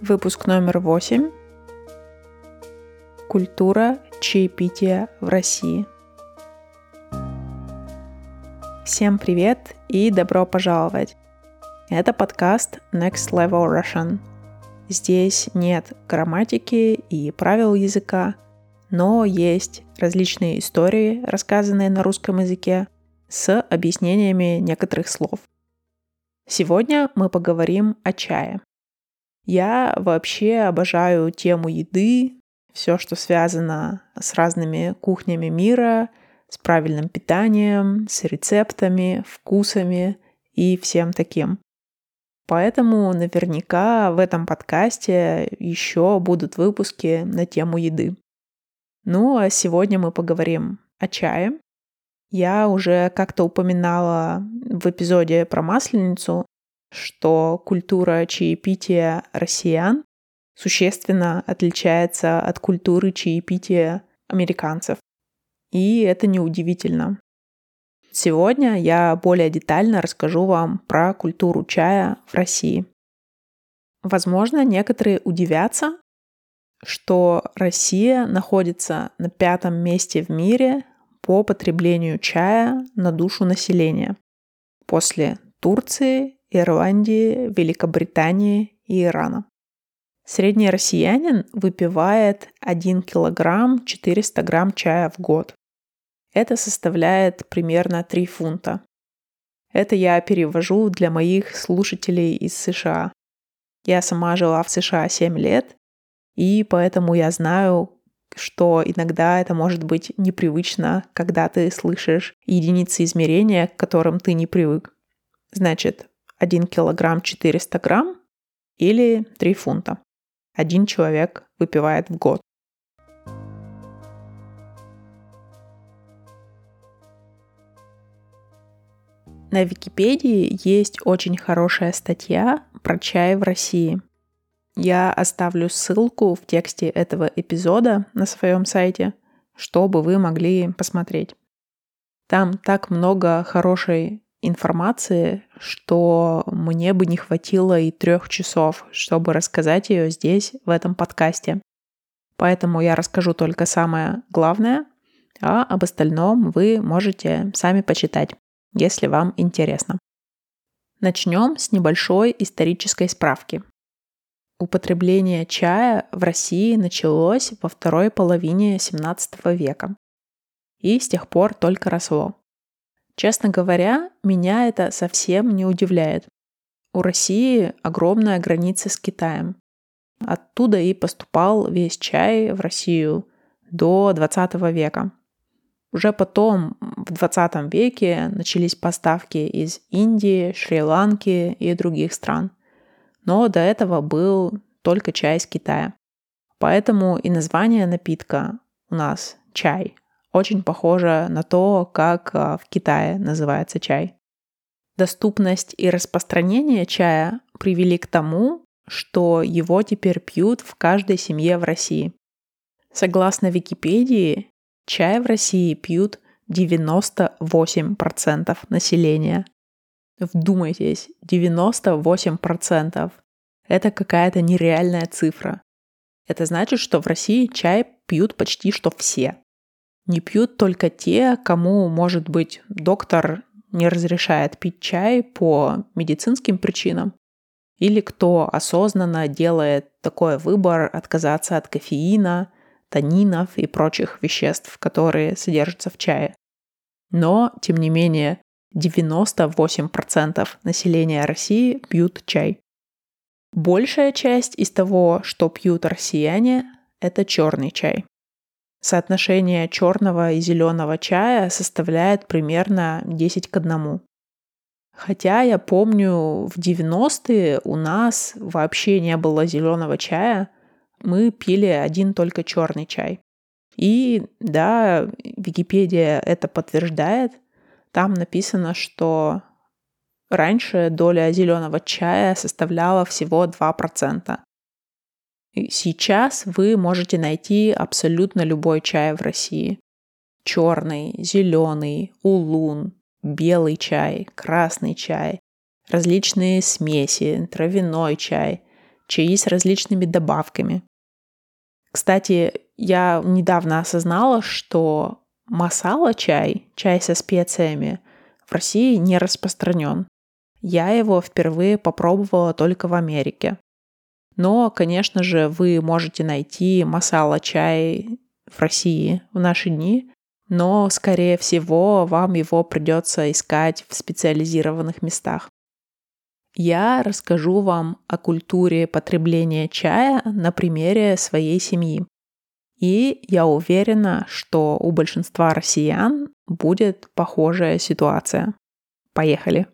Выпуск номер восемь. Культура чаепития в России. Всем привет и добро пожаловать! Это подкаст Next Level Russian. Здесь нет грамматики и правил языка, но есть различные истории, рассказанные на русском языке, с объяснениями некоторых слов. Сегодня мы поговорим о чае. Я вообще обожаю тему еды, все, что связано с разными кухнями мира, с правильным питанием, с рецептами, вкусами и всем таким. Поэтому наверняка в этом подкасте еще будут выпуски на тему еды. Ну а сегодня мы поговорим о чае. Я уже как-то упоминала в эпизоде про масленицу, что культура чаепития россиян существенно отличается от культуры чаепития американцев. И это неудивительно. Сегодня я более детально расскажу вам про культуру чая в России. Возможно, некоторые удивятся, что Россия находится на пятом месте в мире по потреблению чая на душу населения после Турции Ирландии, Великобритании и Ирана. Средний россиянин выпивает 1 килограмм 400 грамм чая в год. Это составляет примерно 3 фунта. Это я перевожу для моих слушателей из США. Я сама жила в США 7 лет, и поэтому я знаю, что иногда это может быть непривычно, когда ты слышишь единицы измерения, к которым ты не привык. Значит, 1 килограмм 400 грамм или 3 фунта. Один человек выпивает в год. На Википедии есть очень хорошая статья про чай в России. Я оставлю ссылку в тексте этого эпизода на своем сайте, чтобы вы могли посмотреть. Там так много хорошей информации, что мне бы не хватило и трех часов, чтобы рассказать ее здесь, в этом подкасте. Поэтому я расскажу только самое главное, а об остальном вы можете сами почитать, если вам интересно. Начнем с небольшой исторической справки. Употребление чая в России началось во второй половине 17 века и с тех пор только росло. Честно говоря, меня это совсем не удивляет. У России огромная граница с Китаем. Оттуда и поступал весь чай в Россию до 20 века. Уже потом, в 20 веке, начались поставки из Индии, Шри-Ланки и других стран. Но до этого был только чай из Китая. Поэтому и название напитка у нас чай очень похоже на то, как а, в Китае называется чай. Доступность и распространение чая привели к тому, что его теперь пьют в каждой семье в России. Согласно Википедии, чай в России пьют 98% населения. Вдумайтесь, 98%. Это какая-то нереальная цифра. Это значит, что в России чай пьют почти что все. Не пьют только те, кому, может быть, доктор не разрешает пить чай по медицинским причинам, или кто осознанно делает такой выбор отказаться от кофеина, танинов и прочих веществ, которые содержатся в чае. Но, тем не менее, 98% населения России пьют чай. Большая часть из того, что пьют россияне, это черный чай. Соотношение черного и зеленого чая составляет примерно 10 к 1. Хотя я помню, в 90-е у нас вообще не было зеленого чая, мы пили один только черный чай. И да, Википедия это подтверждает. Там написано, что раньше доля зеленого чая составляла всего 2%. Сейчас вы можете найти абсолютно любой чай в России. Черный, зеленый, улун, белый чай, красный чай, различные смеси, травяной чай, чаи с различными добавками. Кстати, я недавно осознала, что масала чай, чай со специями, в России не распространен. Я его впервые попробовала только в Америке. Но, конечно же, вы можете найти масала чай в России в наши дни, но, скорее всего, вам его придется искать в специализированных местах. Я расскажу вам о культуре потребления чая на примере своей семьи. И я уверена, что у большинства россиян будет похожая ситуация. Поехали!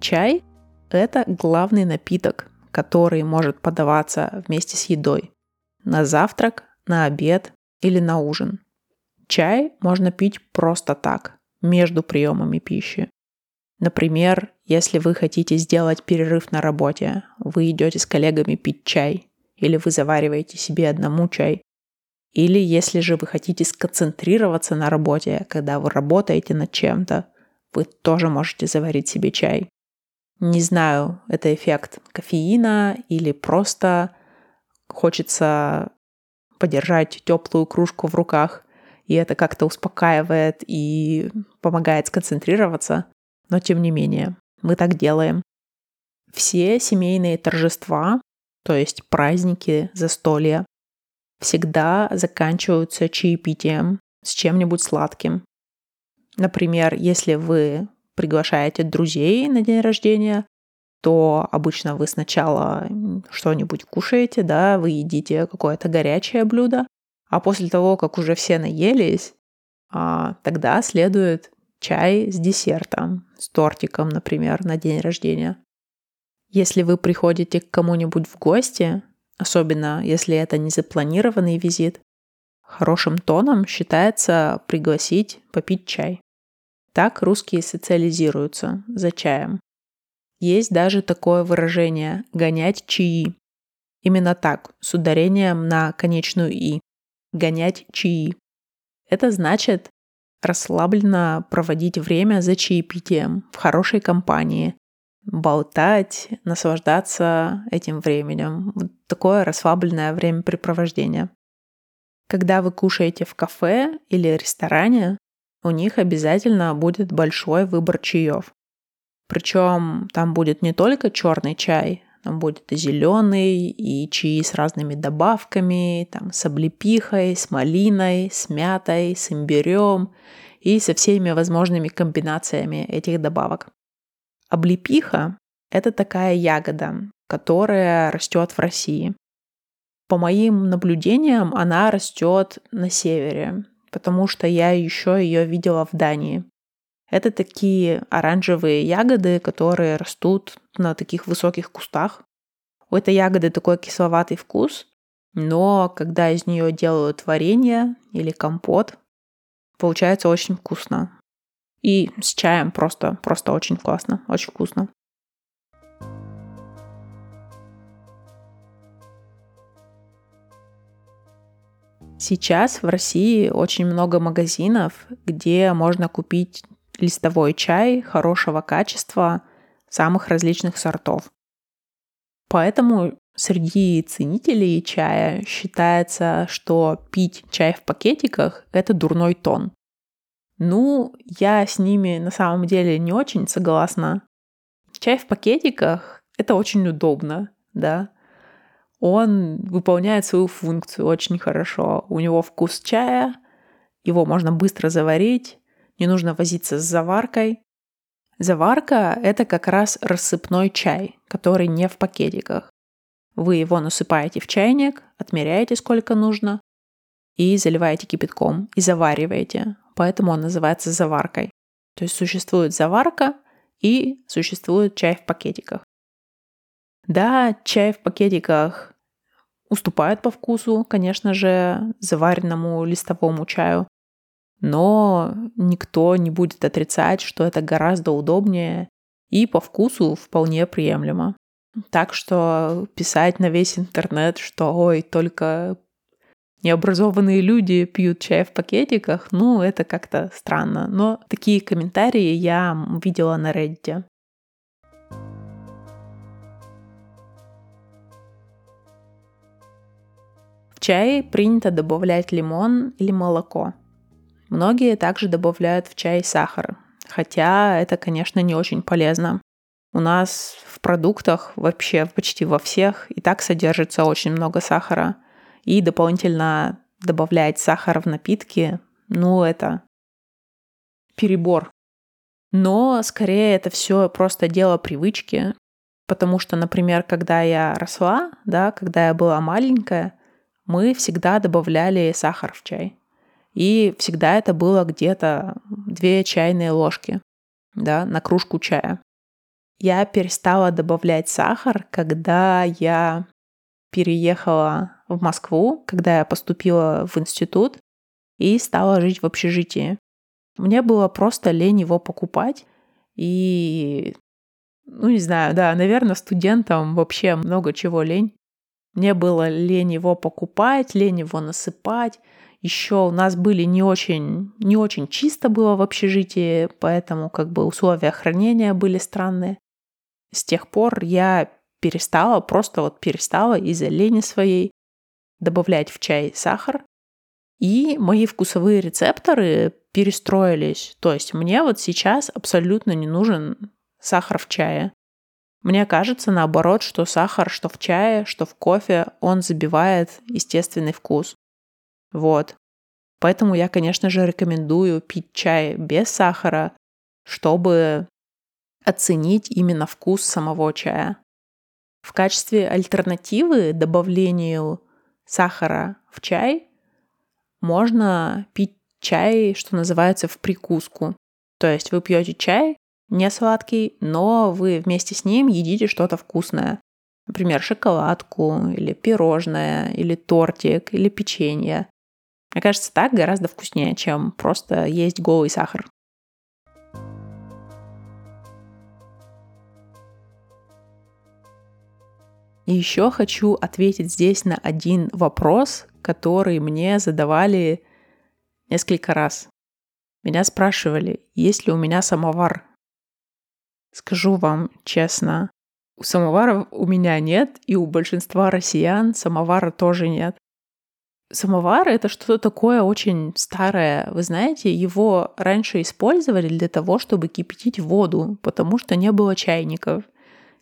Чай – это главный напиток, который может подаваться вместе с едой на завтрак, на обед или на ужин. Чай можно пить просто так, между приемами пищи. Например, если вы хотите сделать перерыв на работе, вы идете с коллегами пить чай, или вы завариваете себе одному чай. Или если же вы хотите сконцентрироваться на работе, когда вы работаете над чем-то, вы тоже можете заварить себе чай. Не знаю, это эффект кофеина или просто хочется подержать теплую кружку в руках, и это как-то успокаивает и помогает сконцентрироваться. Но тем не менее, мы так делаем. Все семейные торжества, то есть праздники, застолья, всегда заканчиваются чаепитием с чем-нибудь сладким. Например, если вы приглашаете друзей на день рождения, то обычно вы сначала что-нибудь кушаете, да, вы едите какое-то горячее блюдо, а после того, как уже все наелись, а, тогда следует чай с десертом, с тортиком, например, на день рождения. Если вы приходите к кому-нибудь в гости, особенно если это не запланированный визит, хорошим тоном считается пригласить попить чай. Так русские социализируются за чаем. Есть даже такое выражение «гонять чаи». Именно так, с ударением на конечную «и». Гонять чаи. Это значит расслабленно проводить время за чаепитием в хорошей компании, болтать, наслаждаться этим временем. Вот такое расслабленное времяпрепровождение. Когда вы кушаете в кафе или ресторане, у них обязательно будет большой выбор чаев. Причем там будет не только черный чай, там будет и зеленый, и чаи с разными добавками, там с облепихой, с малиной, с мятой, с имбирем и со всеми возможными комбинациями этих добавок. Облепиха – это такая ягода, которая растет в России. По моим наблюдениям, она растет на севере, потому что я еще ее видела в Дании. Это такие оранжевые ягоды, которые растут на таких высоких кустах. У этой ягоды такой кисловатый вкус, но когда из нее делают варенье или компот, получается очень вкусно. И с чаем просто, просто очень классно, очень вкусно. Сейчас в России очень много магазинов, где можно купить листовой чай хорошего качества, самых различных сортов. Поэтому среди ценителей чая считается, что пить чай в пакетиках – это дурной тон. Ну, я с ними на самом деле не очень согласна. Чай в пакетиках – это очень удобно, да он выполняет свою функцию очень хорошо. У него вкус чая, его можно быстро заварить, не нужно возиться с заваркой. Заварка – это как раз рассыпной чай, который не в пакетиках. Вы его насыпаете в чайник, отмеряете сколько нужно и заливаете кипятком и завариваете. Поэтому он называется заваркой. То есть существует заварка и существует чай в пакетиках. Да, чай в пакетиках уступает по вкусу, конечно же, заваренному листовому чаю, но никто не будет отрицать, что это гораздо удобнее и по вкусу вполне приемлемо. Так что писать на весь интернет, что ой, только необразованные люди пьют чай в пакетиках, ну, это как-то странно. Но такие комментарии я видела на Reddit. В чай принято добавлять лимон или молоко. Многие также добавляют в чай сахар, хотя это, конечно, не очень полезно. У нас в продуктах вообще почти во всех и так содержится очень много сахара. И дополнительно добавлять сахар в напитки, ну это перебор. Но скорее это все просто дело привычки, потому что, например, когда я росла, да, когда я была маленькая, мы всегда добавляли сахар в чай. И всегда это было где-то две чайные ложки да, на кружку чая. Я перестала добавлять сахар, когда я переехала в Москву, когда я поступила в институт и стала жить в общежитии. Мне было просто лень его покупать. И, ну не знаю, да, наверное, студентам вообще много чего лень. Мне было лень его покупать, лень его насыпать. Еще у нас были не очень, не очень чисто было в общежитии, поэтому как бы условия хранения были странные. С тех пор я перестала, просто вот перестала из-за лени своей добавлять в чай сахар. И мои вкусовые рецепторы перестроились. То есть мне вот сейчас абсолютно не нужен сахар в чае. Мне кажется, наоборот, что сахар, что в чае, что в кофе, он забивает естественный вкус. Вот. Поэтому я, конечно же, рекомендую пить чай без сахара, чтобы оценить именно вкус самого чая. В качестве альтернативы добавлению сахара в чай можно пить чай, что называется, в прикуску. То есть вы пьете чай не сладкий, но вы вместе с ним едите что-то вкусное. Например, шоколадку, или пирожное, или тортик, или печенье. Мне кажется, так гораздо вкуснее, чем просто есть голый сахар. И еще хочу ответить здесь на один вопрос, который мне задавали несколько раз. Меня спрашивали, есть ли у меня самовар. Скажу вам честно, у самовара у меня нет, и у большинства россиян самовара тоже нет. Самовар — это что-то такое очень старое. Вы знаете, его раньше использовали для того, чтобы кипятить воду, потому что не было чайников.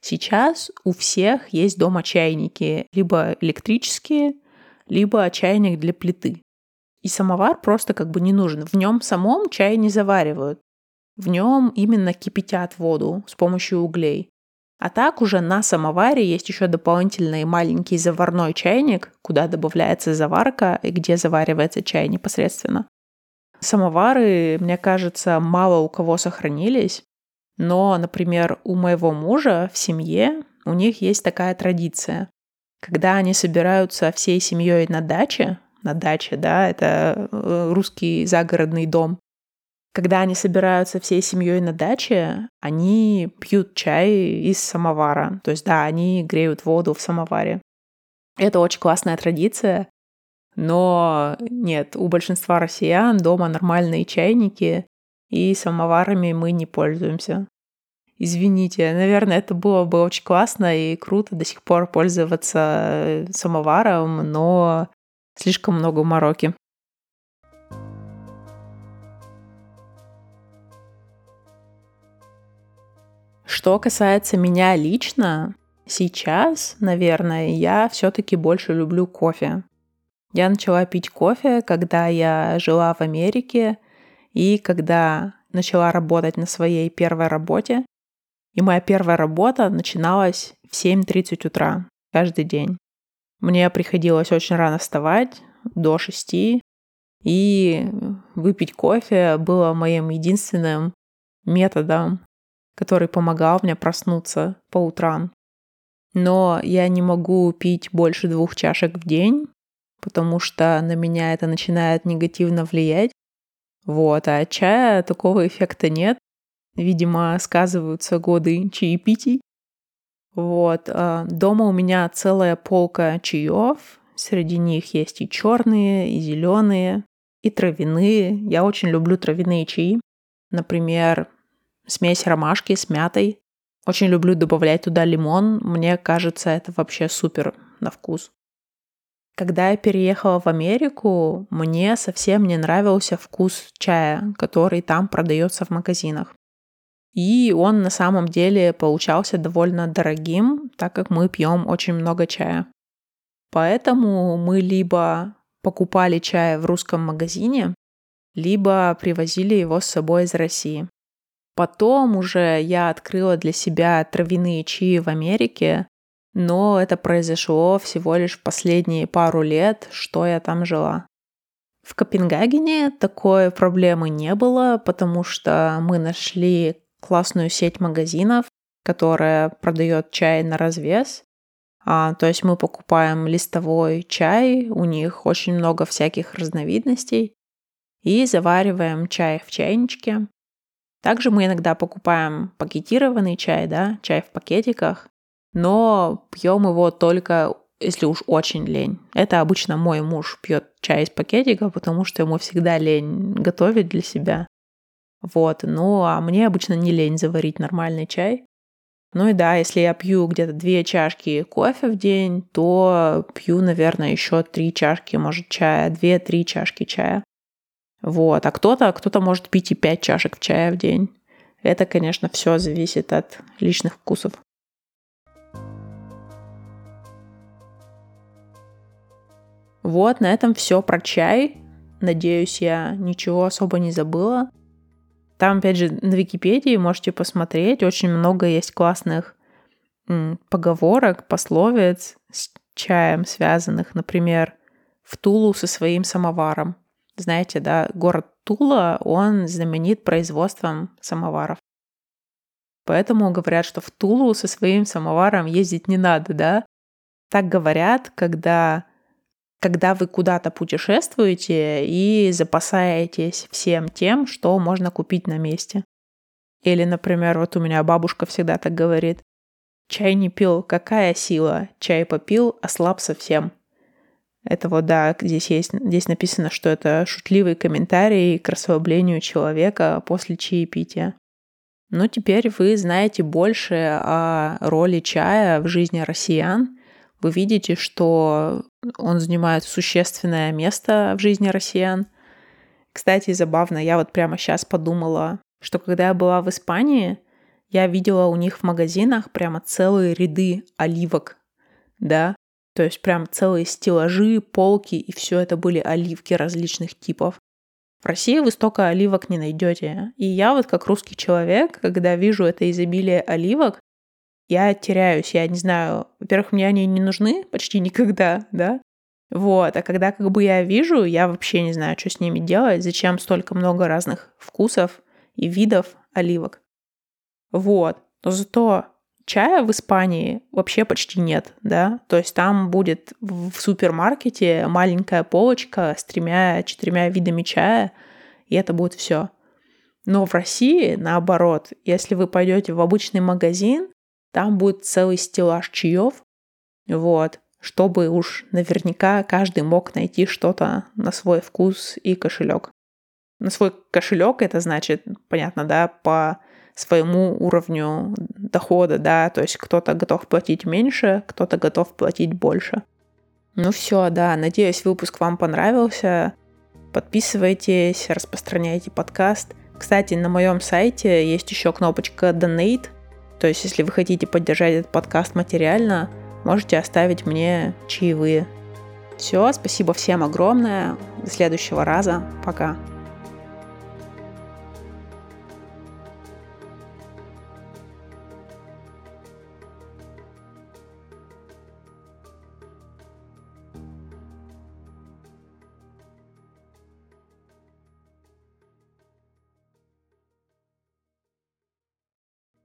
Сейчас у всех есть дома чайники, либо электрические, либо чайник для плиты. И самовар просто как бы не нужен. В нем самом чай не заваривают. В нем именно кипятят воду с помощью углей. А так уже на самоваре есть еще дополнительный маленький заварной чайник, куда добавляется заварка и где заваривается чай непосредственно. Самовары, мне кажется, мало у кого сохранились, но, например, у моего мужа в семье у них есть такая традиция. Когда они собираются всей семьей на даче, на даче, да, это э, русский загородный дом, когда они собираются всей семьей на даче, они пьют чай из самовара. То есть, да, они греют воду в самоваре. Это очень классная традиция. Но нет, у большинства россиян дома нормальные чайники, и самоварами мы не пользуемся. Извините, наверное, это было бы очень классно и круто до сих пор пользоваться самоваром, но слишком много мороки. Что касается меня лично, сейчас, наверное, я все-таки больше люблю кофе. Я начала пить кофе, когда я жила в Америке и когда начала работать на своей первой работе. И моя первая работа начиналась в 7.30 утра каждый день. Мне приходилось очень рано вставать, до 6, и выпить кофе было моим единственным методом который помогал мне проснуться по утрам. Но я не могу пить больше двух чашек в день, потому что на меня это начинает негативно влиять. Вот, а от чая такого эффекта нет. Видимо, сказываются годы чаепитий. Вот, а, дома у меня целая полка чаев. Среди них есть и черные, и зеленые, и травяные. Я очень люблю травяные чаи. Например, смесь ромашки с мятой. Очень люблю добавлять туда лимон. Мне кажется, это вообще супер на вкус. Когда я переехала в Америку, мне совсем не нравился вкус чая, который там продается в магазинах. И он на самом деле получался довольно дорогим, так как мы пьем очень много чая. Поэтому мы либо покупали чай в русском магазине, либо привозили его с собой из России. Потом уже я открыла для себя травяные чаи в Америке, но это произошло всего лишь в последние пару лет, что я там жила. В Копенгагене такой проблемы не было, потому что мы нашли классную сеть магазинов, которая продает чай на развес. А, то есть мы покупаем листовой чай, у них очень много всяких разновидностей, и завариваем чай в чайничке. Также мы иногда покупаем пакетированный чай, да, чай в пакетиках, но пьем его только если уж очень лень. Это обычно мой муж пьет чай из пакетика, потому что ему всегда лень готовить для себя. Вот, ну а мне обычно не лень заварить нормальный чай. Ну и да, если я пью где-то две чашки кофе в день, то пью, наверное, еще три чашки, может, чая, две-три чашки чая. Вот, а кто-то, кто-то может пить и пять чашек чая в день. Это, конечно, все зависит от личных вкусов. Вот, на этом все про чай. Надеюсь, я ничего особо не забыла. Там, опять же, на Википедии можете посмотреть, очень много есть классных поговорок, пословиц с чаем связанных. Например, в Тулу со своим самоваром. Знаете, да, город Тула, он знаменит производством самоваров. Поэтому говорят, что в Тулу со своим самоваром ездить не надо, да? Так говорят, когда когда вы куда-то путешествуете и запасаетесь всем тем, что можно купить на месте. Или, например, вот у меня бабушка всегда так говорит. Чай не пил, какая сила? Чай попил, ослаб совсем. Это вот, да, здесь есть, здесь написано, что это шутливый комментарий к расслаблению человека после чаепития. Ну, теперь вы знаете больше о роли чая в жизни россиян. Вы видите, что он занимает существенное место в жизни россиян. Кстати, забавно, я вот прямо сейчас подумала, что когда я была в Испании, я видела у них в магазинах прямо целые ряды оливок, да, то есть прям целые стеллажи, полки, и все это были оливки различных типов. В России вы столько оливок не найдете. И я вот как русский человек, когда вижу это изобилие оливок, я теряюсь, я не знаю. Во-первых, мне они не нужны почти никогда, да? Вот, а когда как бы я вижу, я вообще не знаю, что с ними делать, зачем столько много разных вкусов и видов оливок. Вот, но зато чая в Испании вообще почти нет, да, то есть там будет в супермаркете маленькая полочка с тремя-четырьмя видами чая, и это будет все. Но в России, наоборот, если вы пойдете в обычный магазин, там будет целый стеллаж чаев, вот, чтобы уж наверняка каждый мог найти что-то на свой вкус и кошелек. На свой кошелек это значит, понятно, да, по своему уровню дохода, да, то есть кто-то готов платить меньше, кто-то готов платить больше. Ну все, да, надеюсь, выпуск вам понравился. Подписывайтесь, распространяйте подкаст. Кстати, на моем сайте есть еще кнопочка Donate, то есть, если вы хотите поддержать этот подкаст материально, можете оставить мне чаевые. Все, спасибо всем огромное. До следующего раза. Пока.